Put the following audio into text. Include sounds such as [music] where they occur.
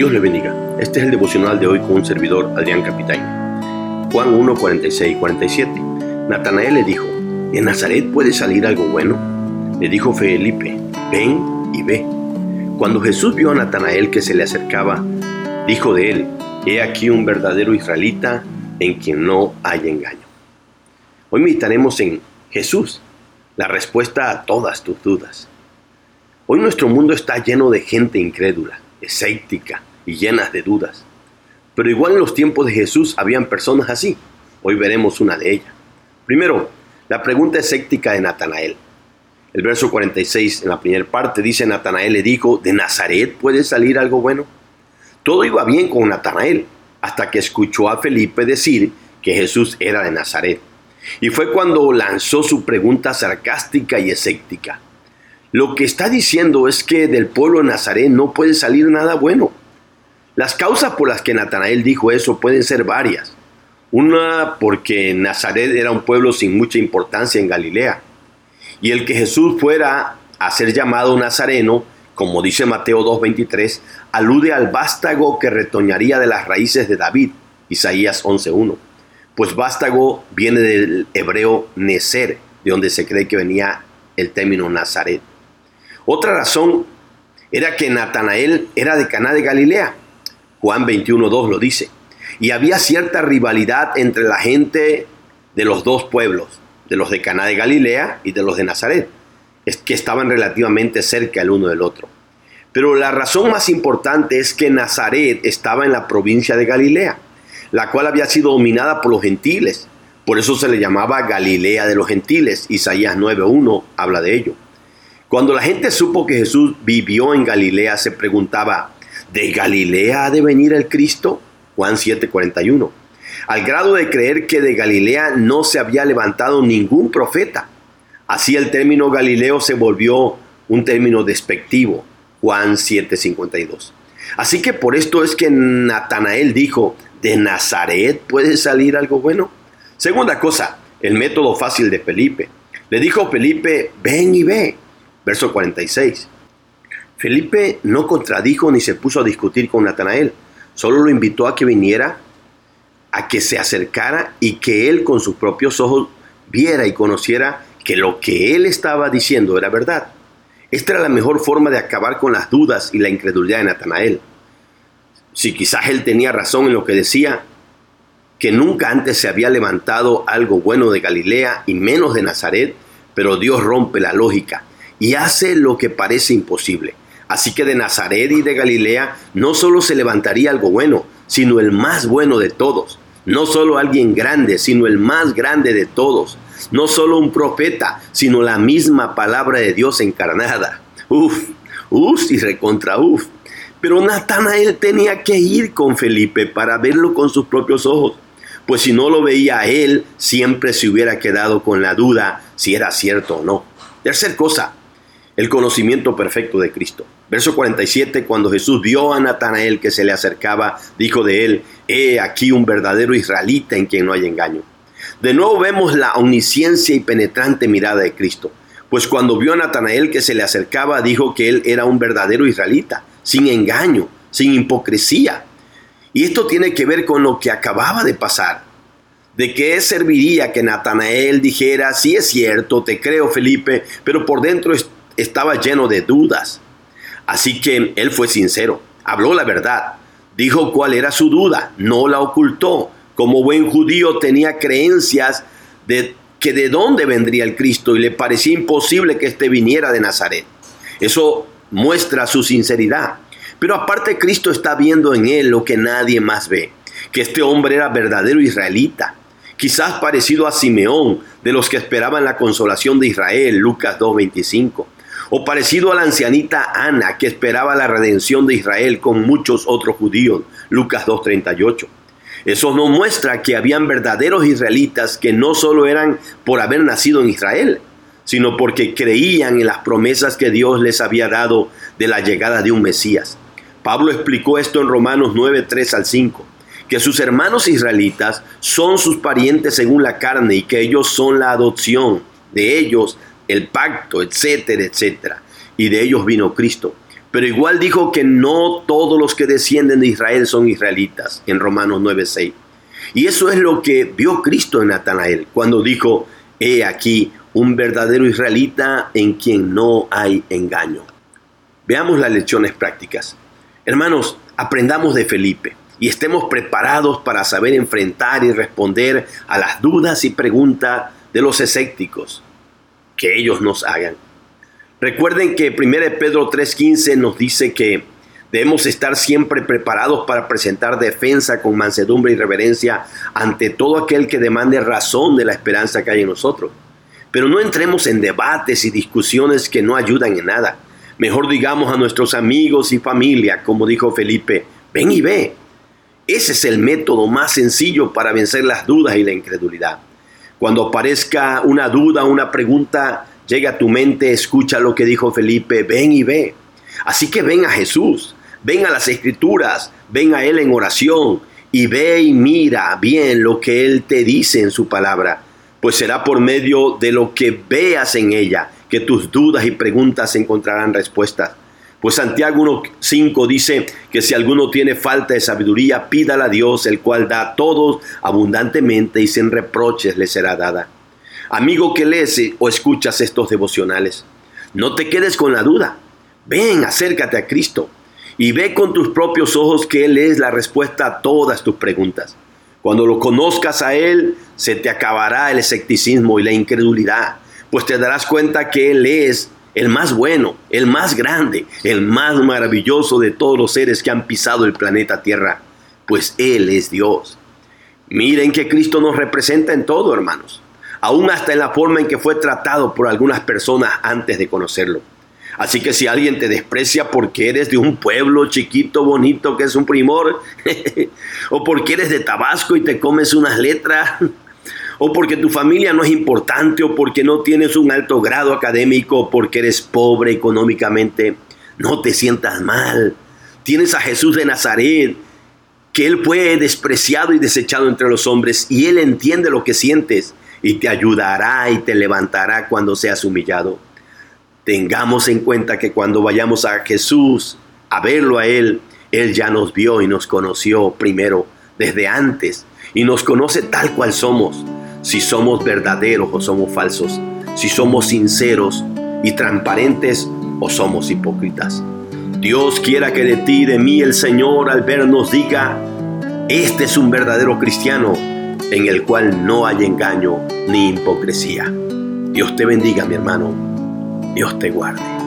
Dios le bendiga. Este es el devocional de hoy con un servidor, Adrián Capitán. Juan 1, 46 y 47. Natanael le dijo, ¿de Nazaret puede salir algo bueno? Le dijo Felipe, ven y ve. Cuando Jesús vio a Natanael que se le acercaba, dijo de él, he aquí un verdadero israelita en quien no hay engaño. Hoy meditaremos en Jesús, la respuesta a todas tus dudas. Hoy nuestro mundo está lleno de gente incrédula, escéptica y llenas de dudas. Pero igual en los tiempos de Jesús habían personas así. Hoy veremos una de ellas. Primero, la pregunta escéptica de Natanael. El verso 46 en la primera parte dice, Natanael le dijo, ¿de Nazaret puede salir algo bueno? Todo iba bien con Natanael, hasta que escuchó a Felipe decir que Jesús era de Nazaret. Y fue cuando lanzó su pregunta sarcástica y escéptica. Lo que está diciendo es que del pueblo de Nazaret no puede salir nada bueno. Las causas por las que Natanael dijo eso pueden ser varias. Una porque Nazaret era un pueblo sin mucha importancia en Galilea. Y el que Jesús fuera a ser llamado Nazareno, como dice Mateo 2.23, alude al vástago que retoñaría de las raíces de David, Isaías 11.1. Pues vástago viene del hebreo necer, de donde se cree que venía el término Nazaret. Otra razón era que Natanael era de Caná de Galilea. Juan 21.2 lo dice. Y había cierta rivalidad entre la gente de los dos pueblos, de los de Caná de Galilea y de los de Nazaret, que estaban relativamente cerca el uno del otro. Pero la razón más importante es que Nazaret estaba en la provincia de Galilea, la cual había sido dominada por los gentiles. Por eso se le llamaba Galilea de los gentiles. Isaías 9.1 habla de ello. Cuando la gente supo que Jesús vivió en Galilea, se preguntaba, ¿de Galilea ha de venir el Cristo? Juan 7:41. Al grado de creer que de Galilea no se había levantado ningún profeta. Así el término Galileo se volvió un término despectivo. Juan 7:52. Así que por esto es que Natanael dijo, ¿de Nazaret puede salir algo bueno? Segunda cosa, el método fácil de Felipe. Le dijo Felipe, ven y ve. Verso 46. Felipe no contradijo ni se puso a discutir con Natanael, solo lo invitó a que viniera, a que se acercara y que él con sus propios ojos viera y conociera que lo que él estaba diciendo era verdad. Esta era la mejor forma de acabar con las dudas y la incredulidad de Natanael. Si quizás él tenía razón en lo que decía, que nunca antes se había levantado algo bueno de Galilea y menos de Nazaret, pero Dios rompe la lógica y hace lo que parece imposible. Así que de Nazaret y de Galilea no solo se levantaría algo bueno, sino el más bueno de todos. No solo alguien grande, sino el más grande de todos. No solo un profeta, sino la misma palabra de Dios encarnada. Uf, uf y recontra uf. Pero Natanael tenía que ir con Felipe para verlo con sus propios ojos, pues si no lo veía a él, siempre se hubiera quedado con la duda si era cierto o no. Tercer cosa, el conocimiento perfecto de Cristo. Verso 47, cuando Jesús vio a Natanael que se le acercaba, dijo de él, he aquí un verdadero israelita en quien no hay engaño. De nuevo vemos la omnisciencia y penetrante mirada de Cristo, pues cuando vio a Natanael que se le acercaba, dijo que él era un verdadero israelita, sin engaño, sin hipocresía. Y esto tiene que ver con lo que acababa de pasar. ¿De qué serviría que Natanael dijera, sí es cierto, te creo Felipe, pero por dentro estaba lleno de dudas. Así que él fue sincero, habló la verdad, dijo cuál era su duda, no la ocultó. Como buen judío tenía creencias de que de dónde vendría el Cristo y le parecía imposible que éste viniera de Nazaret. Eso muestra su sinceridad. Pero aparte Cristo está viendo en él lo que nadie más ve, que este hombre era verdadero israelita, quizás parecido a Simeón, de los que esperaban la consolación de Israel, Lucas 2.25 o parecido a la ancianita Ana que esperaba la redención de Israel con muchos otros judíos, Lucas 2.38. Eso nos muestra que habían verdaderos israelitas que no solo eran por haber nacido en Israel, sino porque creían en las promesas que Dios les había dado de la llegada de un Mesías. Pablo explicó esto en Romanos 9, 3 al 5, que sus hermanos israelitas son sus parientes según la carne y que ellos son la adopción de ellos el pacto, etcétera, etcétera. Y de ellos vino Cristo, Pero igual dijo que no todos los que descienden de Israel son israelitas, en Romanos 9:6. Y eso es lo que vio Cristo en Natanael, cuando dijo, he aquí un verdadero israelita en quien no hay engaño. Veamos las lecciones prácticas. Hermanos, aprendamos de Felipe y estemos preparados para saber enfrentar y responder a las dudas y preguntas de los escépticos que ellos nos hagan. Recuerden que 1 Pedro 3:15 nos dice que debemos estar siempre preparados para presentar defensa con mansedumbre y reverencia ante todo aquel que demande razón de la esperanza que hay en nosotros. Pero no entremos en debates y discusiones que no ayudan en nada. Mejor digamos a nuestros amigos y familia, como dijo Felipe, ven y ve. Ese es el método más sencillo para vencer las dudas y la incredulidad. Cuando aparezca una duda, una pregunta, llega a tu mente, escucha lo que dijo Felipe, ven y ve. Así que ven a Jesús, ven a las escrituras, ven a Él en oración y ve y mira bien lo que Él te dice en su palabra, pues será por medio de lo que veas en ella que tus dudas y preguntas encontrarán respuestas. Pues Santiago 1.5 dice que si alguno tiene falta de sabiduría, pídala a Dios, el cual da a todos abundantemente y sin reproches le será dada. Amigo que lees o escuchas estos devocionales, no te quedes con la duda. Ven, acércate a Cristo y ve con tus propios ojos que Él es la respuesta a todas tus preguntas. Cuando lo conozcas a Él, se te acabará el escepticismo y la incredulidad, pues te darás cuenta que Él es el más bueno, el más grande, el más maravilloso de todos los seres que han pisado el planeta Tierra, pues Él es Dios. Miren que Cristo nos representa en todo, hermanos aún hasta en la forma en que fue tratado por algunas personas antes de conocerlo. Así que si alguien te desprecia porque eres de un pueblo chiquito, bonito, que es un primor, [laughs] o porque eres de Tabasco y te comes unas letras, o porque tu familia no es importante, o porque no tienes un alto grado académico, o porque eres pobre económicamente, no te sientas mal. Tienes a Jesús de Nazaret, que Él fue despreciado y desechado entre los hombres, y Él entiende lo que sientes y te ayudará y te levantará cuando seas humillado. Tengamos en cuenta que cuando vayamos a Jesús a verlo a Él, Él ya nos vio y nos conoció primero, desde antes, y nos conoce tal cual somos, si somos verdaderos o somos falsos, si somos sinceros y transparentes o somos hipócritas. Dios quiera que de ti y de mí el Señor al vernos diga, este es un verdadero cristiano en el cual no hay engaño ni hipocresía. Dios te bendiga, mi hermano. Dios te guarde.